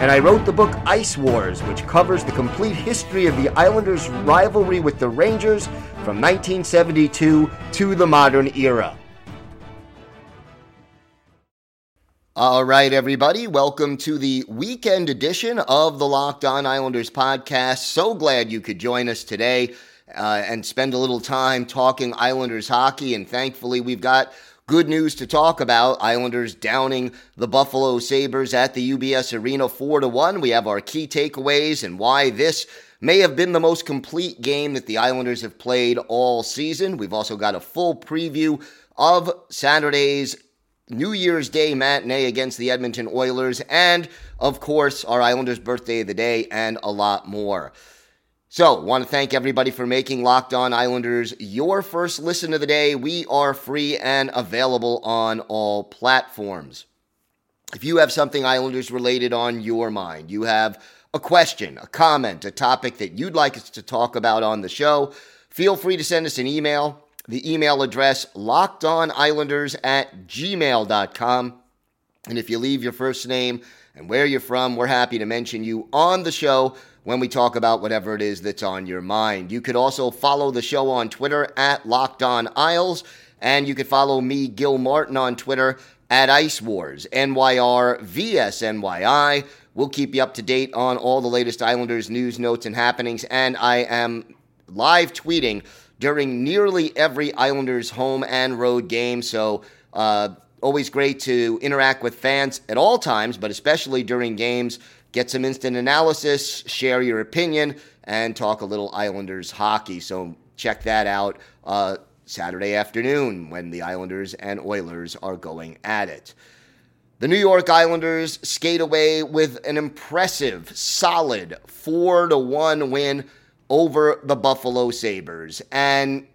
and I wrote the book Ice Wars, which covers the complete history of the Islanders' rivalry with the Rangers from 1972 to the modern era. All right, everybody, welcome to the weekend edition of the Locked On Islanders podcast. So glad you could join us today uh, and spend a little time talking Islanders hockey. And thankfully, we've got good news to talk about. Islanders downing the Buffalo Sabres at the UBS Arena 4 to 1. We have our key takeaways and why this may have been the most complete game that the Islanders have played all season. We've also got a full preview of Saturday's New Year's Day matinee against the Edmonton Oilers, and of course, our Islanders' birthday of the day, and a lot more. So, want to thank everybody for making Locked On Islanders your first listen of the day. We are free and available on all platforms. If you have something Islanders related on your mind, you have a question, a comment, a topic that you'd like us to talk about on the show, feel free to send us an email the email address lockedonislanders at gmail.com. And if you leave your first name and where you're from, we're happy to mention you on the show when we talk about whatever it is that's on your mind. You could also follow the show on Twitter at Locked On Isles, and you could follow me, Gil Martin, on Twitter at Ice Wars, NYR VSNYI. We'll keep you up to date on all the latest Islanders news, notes, and happenings, and I am live tweeting during nearly every Islanders home and road game. So, uh, always great to interact with fans at all times, but especially during games. Get some instant analysis, share your opinion, and talk a little Islanders hockey. So, check that out uh, Saturday afternoon when the Islanders and Oilers are going at it. The New York Islanders skate away with an impressive, solid 4 to 1 win over the Buffalo Sabres. And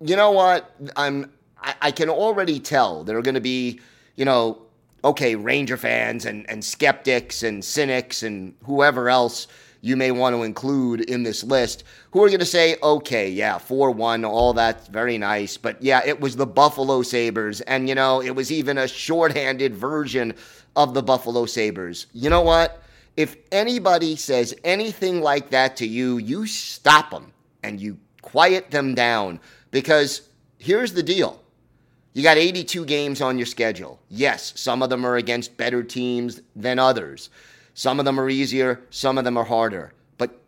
you know what? I'm I, I can already tell there are going to be, you know, okay, Ranger fans and, and skeptics and cynics and whoever else you may want to include in this list who are going to say, okay, yeah, 4 1, all that's very nice. But yeah, it was the Buffalo Sabres. And, you know, it was even a shorthanded version of the Buffalo Sabres. You know what? If anybody says anything like that to you, you stop them and you quiet them down because here's the deal. You got 82 games on your schedule. Yes, some of them are against better teams than others. Some of them are easier, some of them are harder. But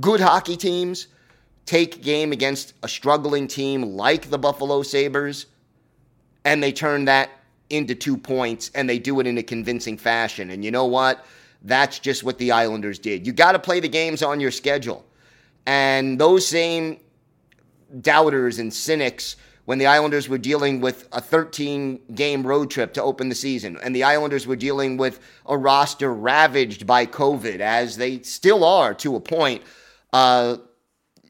good hockey teams take game against a struggling team like the Buffalo Sabres and they turn that into two points and they do it in a convincing fashion. And you know what? That's just what the Islanders did. You got to play the games on your schedule. And those same doubters and cynics, when the Islanders were dealing with a 13 game road trip to open the season, and the Islanders were dealing with a roster ravaged by COVID, as they still are to a point, uh,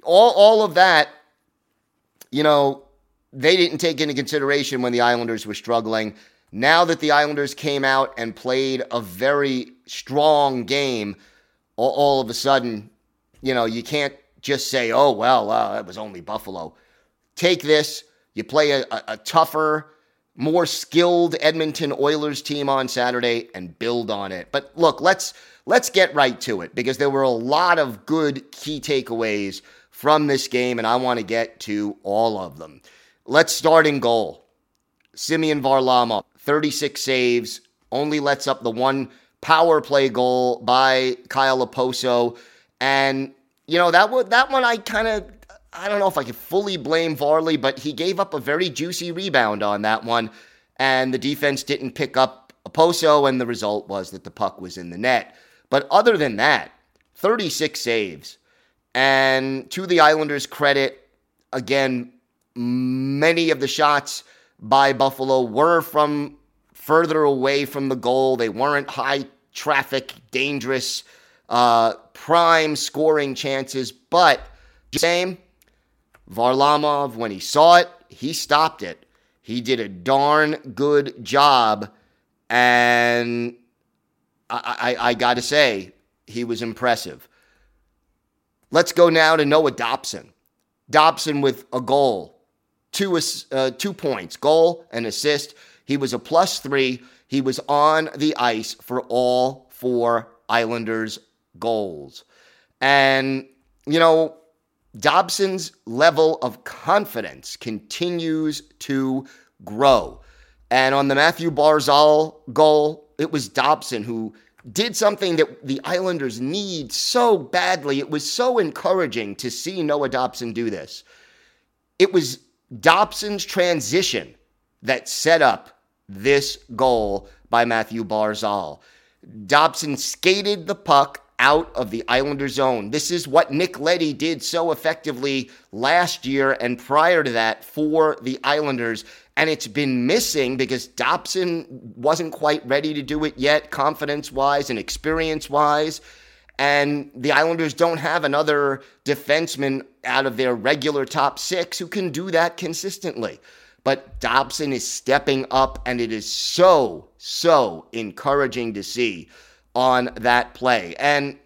all, all of that, you know, they didn't take into consideration when the Islanders were struggling. Now that the Islanders came out and played a very strong game, all, all of a sudden, you know, you can't just say, oh, well, uh, it was only Buffalo. Take this, you play a, a, tougher, more skilled Edmonton Oilers team on Saturday and build on it. But look, let's let's get right to it because there were a lot of good key takeaways from this game, and I want to get to all of them. Let's start in goal. Semyon Varlamov. 36 saves, only lets up the one power play goal by Kyle Okposo. And, you know, that, that one I kind of, I don't know if I could fully blame Varley, but he gave up a very juicy rebound on that one. And the defense didn't pick up Okposo, and the result was that the puck was in the net. But other than that, 36 saves. And to the Islanders' credit, again, many of the shots by Buffalo were from further away from the goal. They weren't high traffic, dangerous, uh, prime scoring chances. But same, Varlamov, when he saw it, he stopped it. He did a darn good job. And I, I, I got to say, he was impressive. Let's go now to Noah Dobson. Dobson with a goal, two, uh, two points, goal and assist. He was a plus three. He was on the ice for all four Islanders goals. And, you know, Dobson's level of confidence continues to grow. And on the Matthew Barzal goal, it was Dobson who did something that the Islanders need so badly. It was so encouraging to see Noah Dobson do this. It was Dobson's transition that set up this goal by Matthew Barzal. Dobson skated the puck out of the Islander zone. This is what Nick Leddy did so effectively last year and prior to that for the Islanders. And it's been missing because Dobson wasn't quite ready to do it yet, confidence wise and experience wise. And the Islanders don't have another defenseman out of their regular top six who can do that consistently. But Dobson is stepping up, and it is so, so encouraging to see on that play. And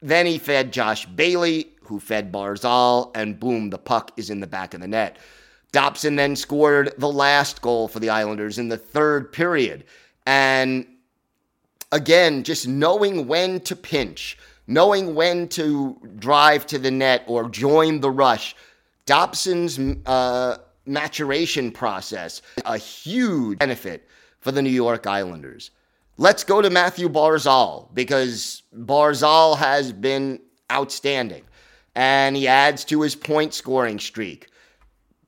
then he fed Josh Bailey, who fed Barzal, and boom, the puck is in the back of the net. Dobson then scored the last goal for the Islanders in the third period. And again, just knowing when to pinch, knowing when to drive to the net or join the rush. Dobson's uh, maturation process, a huge benefit for the New York Islanders. Let's go to Matthew Barzal because Barzal has been outstanding and he adds to his point scoring streak.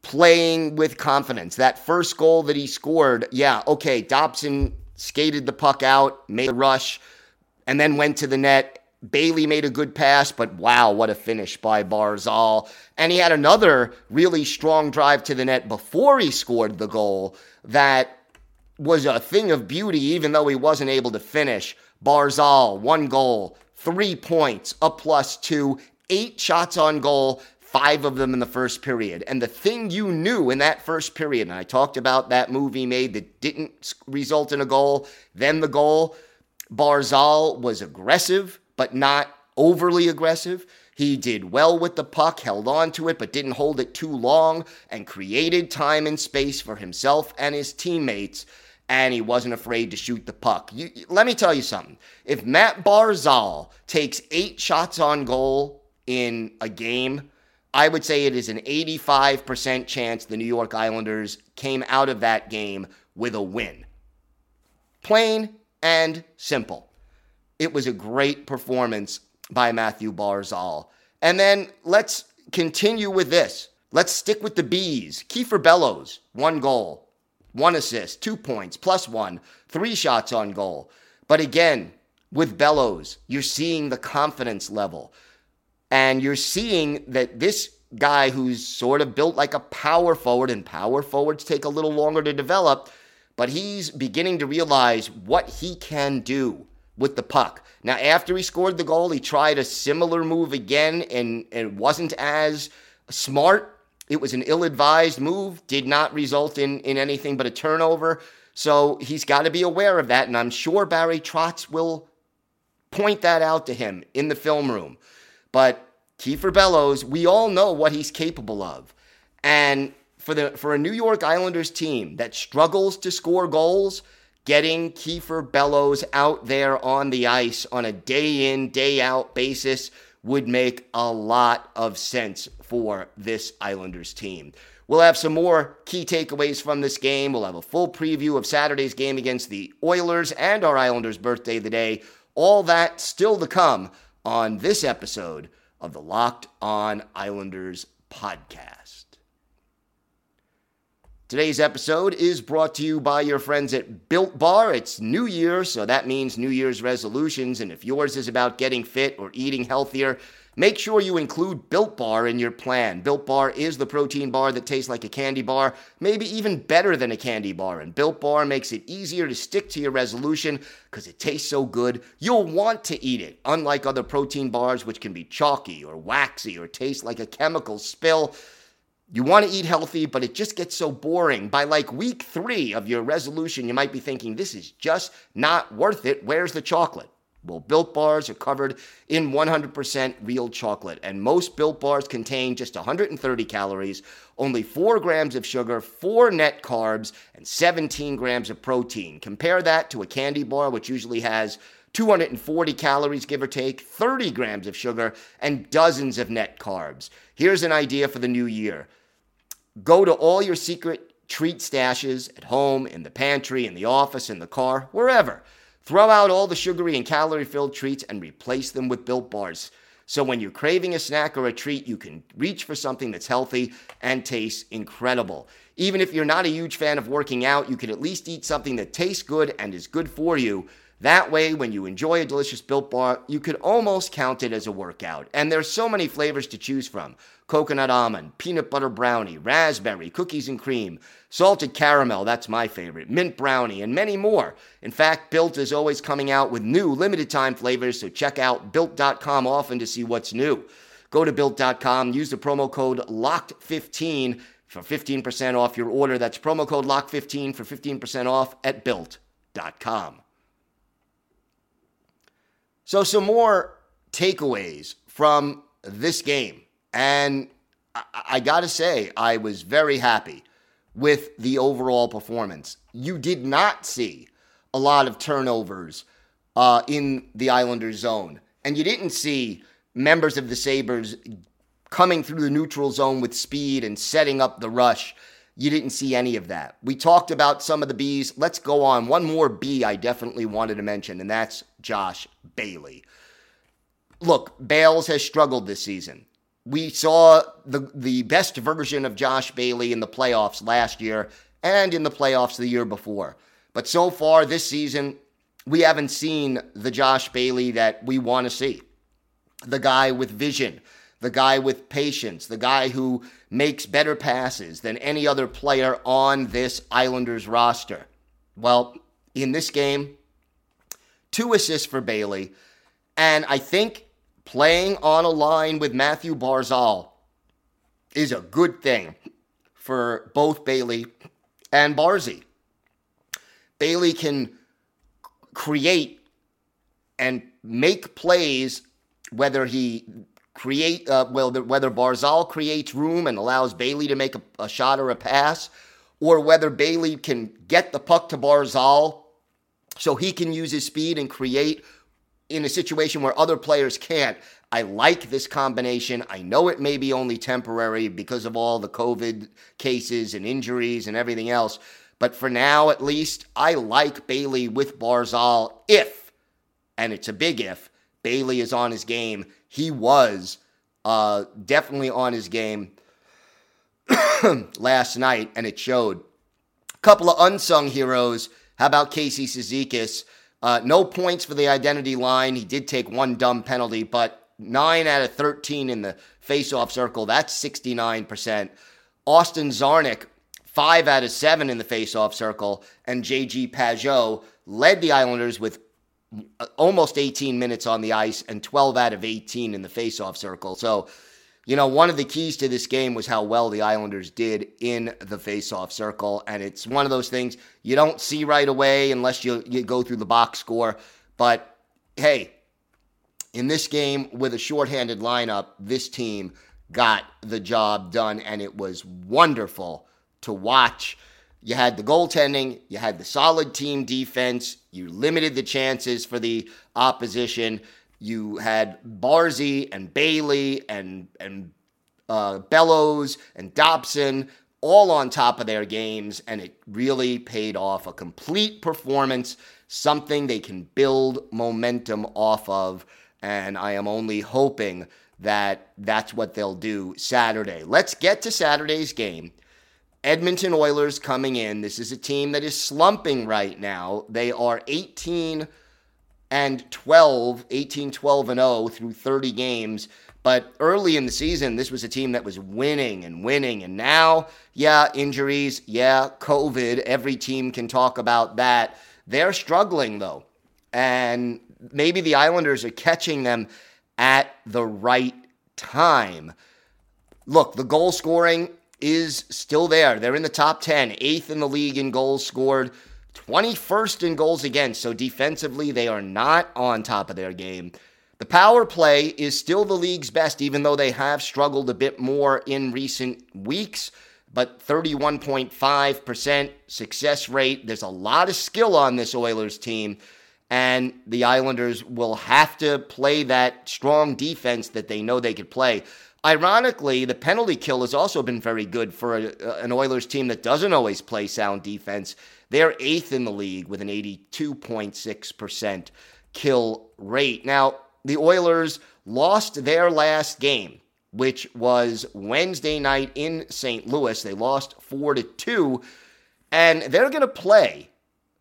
Playing with confidence. That first goal that he scored, yeah, okay, Dobson skated the puck out, made a rush, and then went to the net. Bailey made a good pass, but wow, what a finish by Barzal. And he had another really strong drive to the net before he scored the goal that was a thing of beauty, even though he wasn't able to finish. Barzal, one goal, three points, a plus two, eight shots on goal, five of them in the first period. And the thing you knew in that first period, and I talked about that move he made that didn't result in a goal, then the goal, Barzal was aggressive, but not overly aggressive. He did well with the puck, held on to it, but didn't hold it too long, and created time and space for himself and his teammates and he wasn't afraid to shoot the puck. You, let me tell you something. If Matt Barzal takes eight shots on goal in a game, I would say it is an 85% chance the New York Islanders came out of that game with a win. Plain and simple. It was a great performance by Matthew Barzal. And then let's continue with this. Let's stick with the bees. Kiefer Bellows, one goal one assist, two points, plus one, three shots on goal. But again, with Bellows, you're seeing the confidence level. And you're seeing that this guy who's sort of built like a power forward, and power forwards take a little longer to develop, but he's beginning to realize what he can do with the puck. Now, after he scored the goal, he tried a similar move again and, and wasn't as smart it was an ill advised move, did not result in, in anything but a turnover. So he's got to be aware of that. And I'm sure Barry Trotz will point that out to him in the film room. But Kiefer Bellows, we all know what he's capable of. And for the for a New York Islanders team that struggles to score goals, getting Kiefer Bellows out there on the ice on a day in, day out basis would make a lot of sense for this Islanders team. We'll have some more key takeaways from this game. We'll have a full preview of Saturday's game against the Oilers and our Islanders' birthday of the day. All that still to come on this episode of the Locked On Islanders podcast. Today's episode is brought to you by your friends at Built Bar. It's New Year, so that means New Year's resolutions. And if yours is about getting fit or eating healthier, Make sure you include Built Bar in your plan. Built Bar is the protein bar that tastes like a candy bar, maybe even better than a candy bar. And Built Bar makes it easier to stick to your resolution because it tastes so good, you'll want to eat it. Unlike other protein bars, which can be chalky or waxy or taste like a chemical spill. You want to eat healthy, but it just gets so boring. By like week three of your resolution, you might be thinking, this is just not worth it. Where's the chocolate? Well, Built Bars are covered in 100% real chocolate, and most Built Bars contain just 130 calories, only 4 grams of sugar, 4 net carbs, and 17 grams of protein. Compare that to a candy bar, which usually has 240 calories, give or take, 30 grams of sugar, and dozens of net carbs. Here's an idea for the new year go to all your secret treat stashes at home, in the pantry, in the office, in the car, wherever Throw out all the sugary and calorie filled treats and replace them with built bars. So when you're craving a snack or a treat, you can reach for something that's healthy and tastes incredible. Even if you're not a huge fan of working out, you can at least eat something that tastes good and is good for you that way, when you enjoy a delicious built bar, you could almost count it as a workout. And there's so many flavors to choose from coconut almond, peanut butter brownie, raspberry, cookies and cream, salted caramel, that's my favorite, mint brownie, and many more. In fact, Built is always coming out with new limited time flavors, so check out built.com often to see what's new. Go to built.com, use the promo code LOCKED15 for 15% off your order. That's promo code LOCK15 for 15% off at built.com. So, some more takeaways from this game. And I, I got to say, I was very happy with the overall performance. You did not see a lot of turnovers uh, in the Islanders zone. And you didn't see members of the Sabres coming through the neutral zone with speed and setting up the rush. You didn't see any of that. We talked about some of the Bs. Let's go on. One more B I definitely wanted to mention, and that's Josh Bailey. Look, Bales has struggled this season. We saw the, the best version of Josh Bailey in the playoffs last year and in the playoffs the year before. But so far this season, we haven't seen the Josh Bailey that we want to see. The guy with vision, the guy with patience, the guy who makes better passes than any other player on this Islanders roster. Well, in this game, two assists for Bailey. And I think playing on a line with Matthew Barzal is a good thing for both Bailey and Barzy. Bailey can create and make plays whether he create uh, well whether Barzal creates room and allows Bailey to make a, a, shot or a pass, or whether Bailey can get the puck to Barzal so he can use his speed and create in a situation where other players can't. I like this combination. I know it may be only temporary because of all the COVID cases and injuries and everything else. But for now, at least, I like Bailey with Barzal if, and it's a big if, Bailey is on his game he was uh, definitely on his game last night, and it showed. A couple of unsung heroes. How about Casey Cizikas? Uh, no points for the identity line. He did take one dumb penalty, but 9 out of 13 in the faceoff circle. That's 69%. Austin Czarnik, 5 out of 7 in the faceoff circle. And JG Pageau led the Islanders with almost 18 minutes on the ice and 12 out of 18 in the faceoff circle. So, you know, one of the keys to this game was how well the Islanders did in the faceoff circle. And it's one of those things you don't see right away unless you, you go through the box score. But hey, in this game with a shorthanded lineup, this team got the job done, and it was wonderful to watch. You had the goaltending, you had the solid team defense, you limited the chances for the opposition. You had Barzy and Bailey and and uh, Bellows and Dobson all on top of their games, and it really paid off. A complete performance, something they can build momentum off of, and I am only hoping that that's what they'll do Saturday. Let's get to Saturday's game. Edmonton Oilers coming in. This is a team that is slumping right now. They are 18 and 12, 18, 12 and 0 through 30 games. But early in the season, this was a team that was winning and winning. And now, yeah, injuries, yeah, COVID. Every team can talk about that. They're struggling, though. And maybe the Islanders are catching them at the right time. Look, the goal scoring is still there. They're in the top 10, eighth in the league in goals scored, 21st in goals against. So defensively, they are not on top of their game. The power play is still the league's best, even though they have struggled a bit more in recent weeks. But 31.5% success rate. There's a lot of skill on this Oilers team. And the Islanders will have to play that strong defense that they know they could play. Ironically, the penalty kill has also been very good for a, an Oilers team that doesn't always play sound defense. They're eighth in the league with an 82.6% kill rate. Now, the Oilers lost their last game, which was Wednesday night in St. Louis. They lost 4 to 2, and they're going to play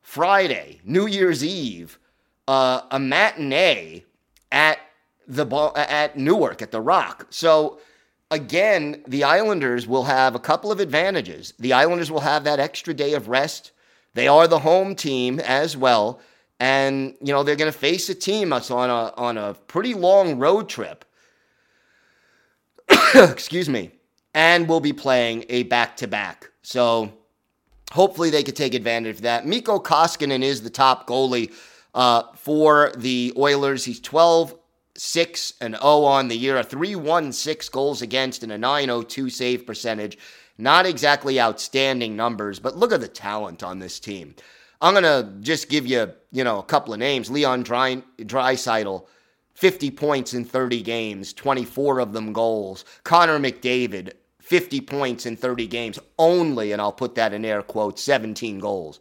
Friday, New Year's Eve, uh, a matinee at the ball at Newark at the Rock. So again, the Islanders will have a couple of advantages. The Islanders will have that extra day of rest. They are the home team as well and you know they're going to face a team that's on a on a pretty long road trip. Excuse me, and will be playing a back to back. So hopefully they could take advantage of that. Mikko Koskinen is the top goalie uh, for the Oilers. He's 12 6 and 0 on the year, a 316 goals against and a 902 save percentage. Not exactly outstanding numbers, but look at the talent on this team. I'm going to just give you, you know, a couple of names. Leon Dry, Draisaitl, 50 points in 30 games, 24 of them goals. Connor McDavid, 50 points in 30 games only, and I'll put that in air quotes, 17 goals.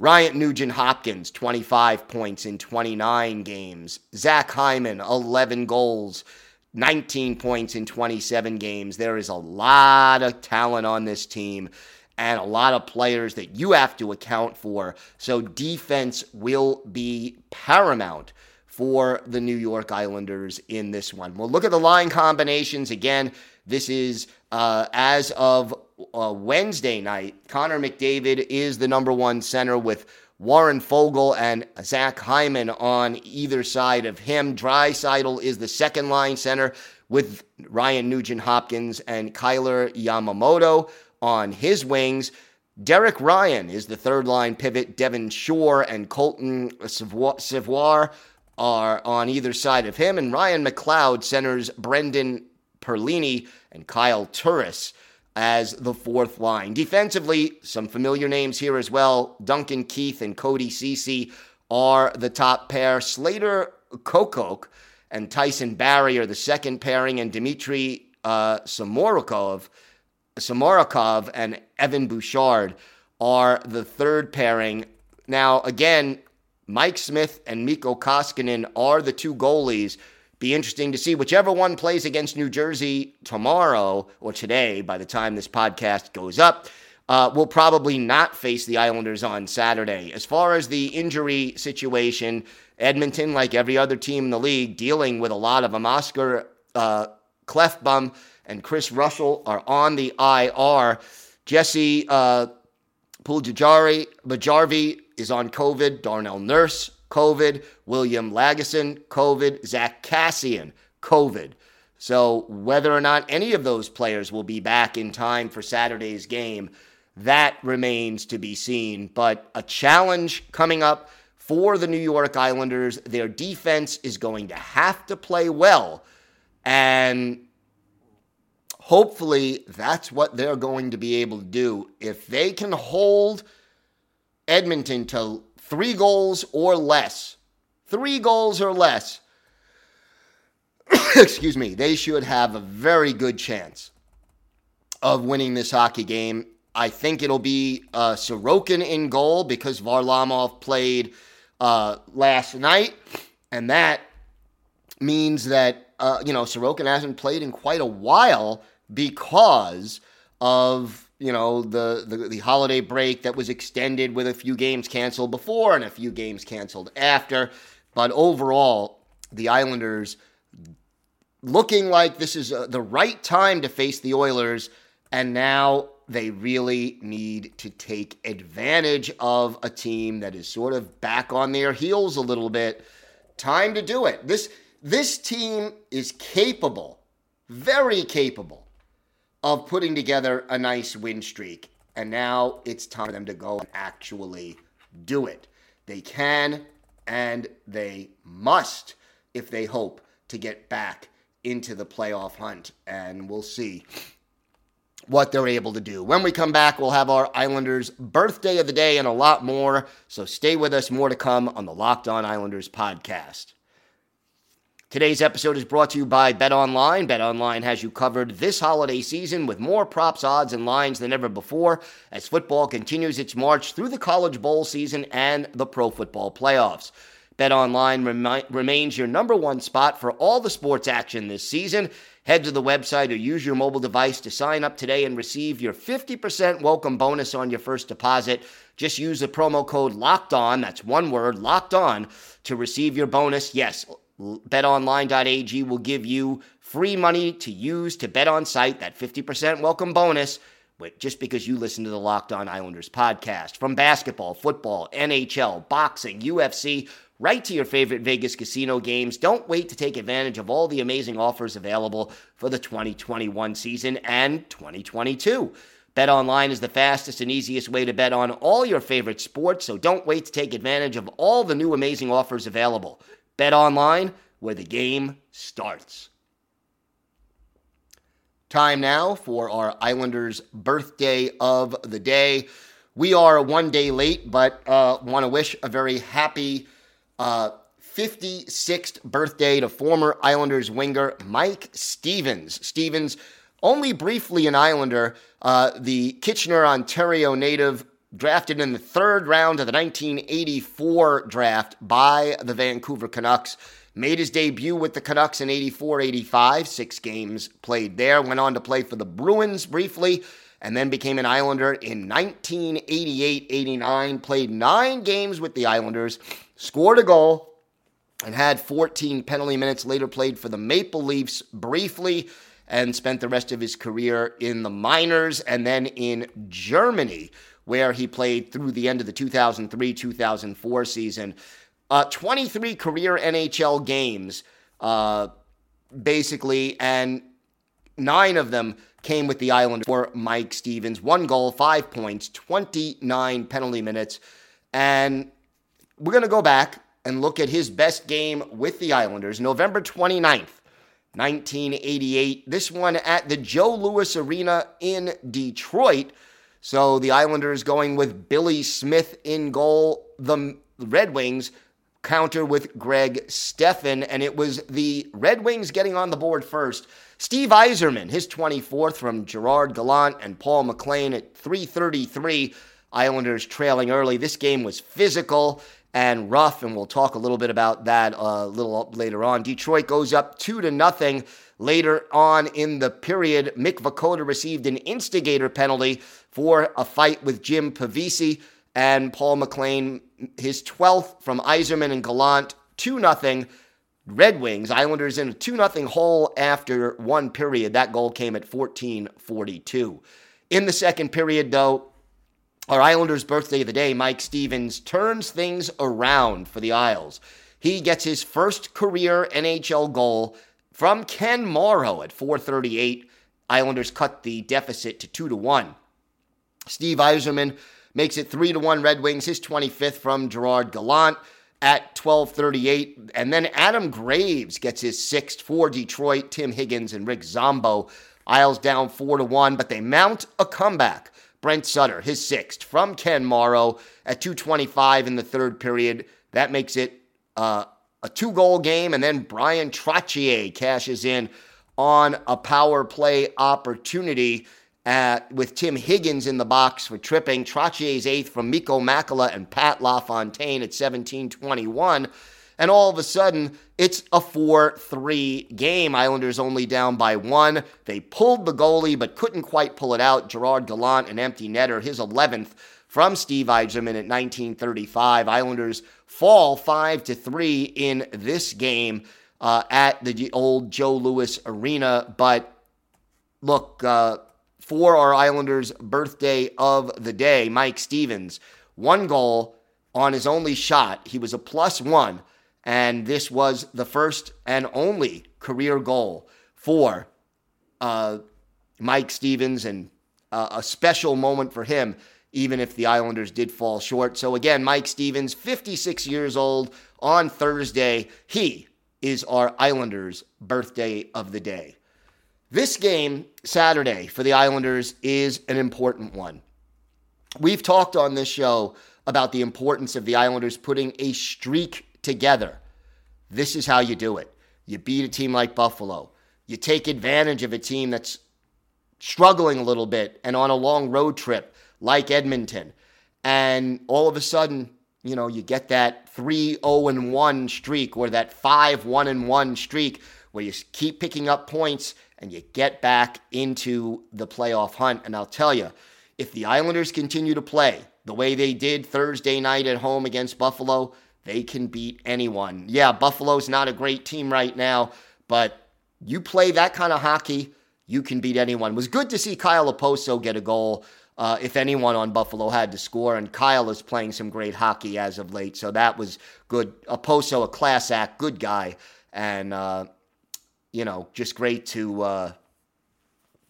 Ryan Nugent Hopkins, 25 points in 29 games. Zach Hyman, 11 goals, 19 points in 27 games. There is a lot of talent on this team and a lot of players that you have to account for. So defense will be paramount for the New York Islanders in this one. We'll look at the line combinations again. This is uh, as of uh, Wednesday night. Connor McDavid is the number one center with Warren Foegele and Zach Hyman on either side of him. Draisaitl is the second line center with Ryan Nugent Hopkins and Kailer Yamamoto on his wings. Derek Ryan is the third line pivot. Devin Shore and Colton Sceviour are on either side of him. And Ryan McLeod centers Brendan Perlini and Kyle Turris as the fourth line. Defensively, some familiar names here as well. Duncan Keith and Cody Ceci are the top pair. Slater Koekkoek and Tyson Barrie are the second pairing, and Dmitry uh, Samorukov Samorukov and Evan Bouchard are the third pairing. Now, again, Mike Smith and Mikko Koskinen are the two goalies. Be interesting to see whichever one plays against New Jersey tomorrow or today by the time this podcast goes up. Uh, will probably not face the Islanders on Saturday. As far as the injury situation, Edmonton, like every other team in the league, dealing with a lot of them. Oscar uh, and Chris Russell are on the IR. Jesse uh, Puljujarvi Bajarvi is on COVID. Darnell Nurse, COVID. William Lagesson, COVID. Zack Kassian, COVID. So whether or not any of those players will be back in time for Saturday's game, that remains to be seen. But a challenge coming up for the New York Islanders. Their defense is going to have to play well. And hopefully that's what they're going to be able to do. If they can hold Edmonton to three goals or less, three goals or less, excuse me, they should have a very good chance of winning this hockey game. I think it'll be uh, Sorokin in goal because Varlamov played uh, last night, and that means that uh, you know Sorokin hasn't played in quite a while, because of you know the, the, the holiday break that was extended with a few games canceled before and a few games canceled after. But overall, the Islanders looking like this is uh, the right time to face the Oilers, and now they really need to take advantage of a team that is sort of back on their heels a little bit. Time to do it. This this team is capable, very capable of putting together a nice win streak. And now it's time for them to go and actually do it. They can and they must if they hope to get back into the playoff hunt. And we'll see what they're able to do. When we come back, we'll have our Islanders birthday of the day and a lot more. So stay with us. More to come on the Locked On Islanders podcast. Today's episode is brought to you by Bet Online. Bet Online has you covered this holiday season with more props, odds, and lines than ever before as football continues its march through the college bowl season and the pro football playoffs. Bet Online remi- remains your number one spot for all the sports action this season. Head to the website or use your mobile device to sign up today and receive your 50% welcome bonus on your first deposit. Just use the promo code LOCKED ON, that's one word, LOCKED ON, to receive your bonus. Yes, betonline.ag will give you free money to use to bet on site, that 50% welcome bonus, just because you listen to the Locked On Islanders podcast. From basketball, football, NHL, boxing, UFC, right to your favorite Vegas casino games. Don't wait to take advantage of all the amazing offers available for the 2021 season and 2022. Bet online is the fastest and easiest way to bet on all your favorite sports, so don't wait to take advantage of all the new amazing offers available. Bet online, where the game starts. Time now for our Islanders birthday of the day. We are one day late, but uh, want to wish a very happy uh, 56th birthday to former Islanders winger Mike Stevens. Stevens, only briefly an Islander, uh, the Kitchener, Ontario native, drafted in the third round of the 1984 draft by the Vancouver Canucks. Made his debut with the Canucks in 84 85, six games played there. Went on to play for the Bruins briefly, and then became an Islander in 1988 89. Played nine games with the Islanders, scored a goal, and had 14 penalty minutes. Later played for the Maple Leafs briefly and spent the rest of his career in the minors and then in Germany where he played through the end of the 2003 2004 season. Uh, 23 career NHL games, uh, basically, and nine of them came with the Islanders for Mike Stevens. One goal, five points, 29 penalty minutes. And we're going to go back and look at his best game with the Islanders, November 29th. 1988. This one at the Joe Louis Arena in Detroit. So the Islanders going with Billy Smith in goal. The Red Wings counter with Greg Stefan, and it was the Red Wings getting on the board first. Steve Yzerman, his 24th from Gerard Gallant and Paul MacLean at 333. Islanders trailing early. This game was physical and rough, and we'll talk a little bit about that uh, a little later on. Detroit goes up two to nothing. Later on in the period, Mick Vukota received an instigator penalty for a fight with Jim Pavese and Paul MacLean, his 12th from Yzerman and Gallant, 2 0. Red Wings, Islanders in a 2 0 hole after one period. That goal came at 14:42. In the second period, though, our Islanders' birthday of the day, Mike Stevens, turns things around for the Isles. He gets his first career NHL goal from Ken Morrow at 438. Islanders cut the deficit to 2 to 1. Steve Yzerman makes it 3 to 1 Red Wings, his 25th from Gerard Gallant at 12:38 and then Adam Graves gets his 6th for Detroit, Tim Higgins and Rick Zombo. Isles down 4 to 1, but they mount a comeback. Brent Sutter, his 6th from Ken Morrow at 225 in the third period. That makes it uh, a two-goal game and then Brian Trottier cashes in on a power play opportunity at, with Tim Higgins in the box for tripping. Trottier's eighth from Mikko Makela and Pat LaFontaine at 17-21. And all of a sudden, it's a 4 3 game. Islanders only down by one. They pulled the goalie, but couldn't quite pull it out. Gerard Gallant, an empty netter, his 11th from Steve Yzerman at 1935. Islanders fall 5 to 3 in this game. uh, at the old Joe Louis Arena. But look, uh, for our Islanders' birthday of the day, Mike Stevens, one goal on his only shot. He was a plus one, and this was the first and only career goal for uh, Mike Stevens, and uh, a special moment for him, even if the Islanders did fall short. So, again, Mike Stevens, 56 years old on Thursday. He is our Islanders' birthday of the day. This game, Saturday, for the Islanders is an important one. We've talked on this show about the importance of the Islanders putting a streak together. This is how you do it. You beat a team like Buffalo. You take advantage of a team that's struggling a little bit and on a long road trip like Edmonton. And all of a sudden, you know, you get that 3 0 1 streak or that 5 1 and 1 streak where you keep picking up points and you get back into the playoff hunt. And I'll tell you, if the Islanders continue to play the way they did Thursday night at home against Buffalo, they can beat anyone. Yeah, Buffalo's not a great team right now, but you play that kind of hockey, you can beat anyone. It was good to see Kyle Okposo get a goal. Uh, if anyone on Buffalo had to score, and Kyle is playing some great hockey as of late, so that was good. Okposo, a class act, good guy, and uh, you know, just great to uh,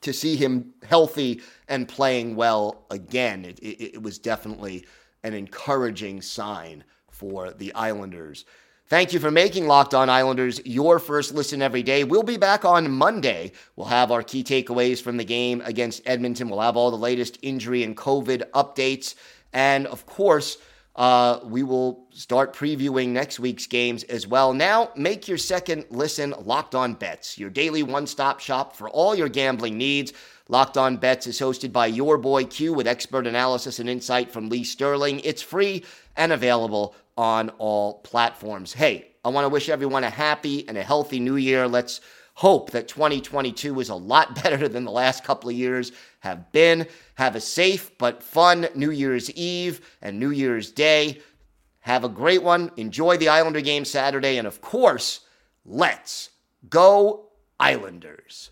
to see him healthy and playing well again. It, it, it was definitely an encouraging sign for the Islanders. Thank you for making Locked On Islanders your first listen every day. We'll be back on Monday. We'll have our key takeaways from the game against Edmonton. We'll have all the latest injury and COVID updates. And of course, uh, we will start previewing next week's games as well. Now, make your second listen Locked On Bets, your daily one stop shop for all your gambling needs. Locked On Bets is hosted by your boy Q with expert analysis and insight from Lee Sterling. It's free and available on all platforms. Hey, I want to wish everyone a happy and a healthy new year. Let's hope that 2022 is a lot better than the last couple of years have been. Have a safe but fun New Year's Eve and New Year's Day. Have a great one. Enjoy the Islander game Saturday. And of course, let's go Islanders.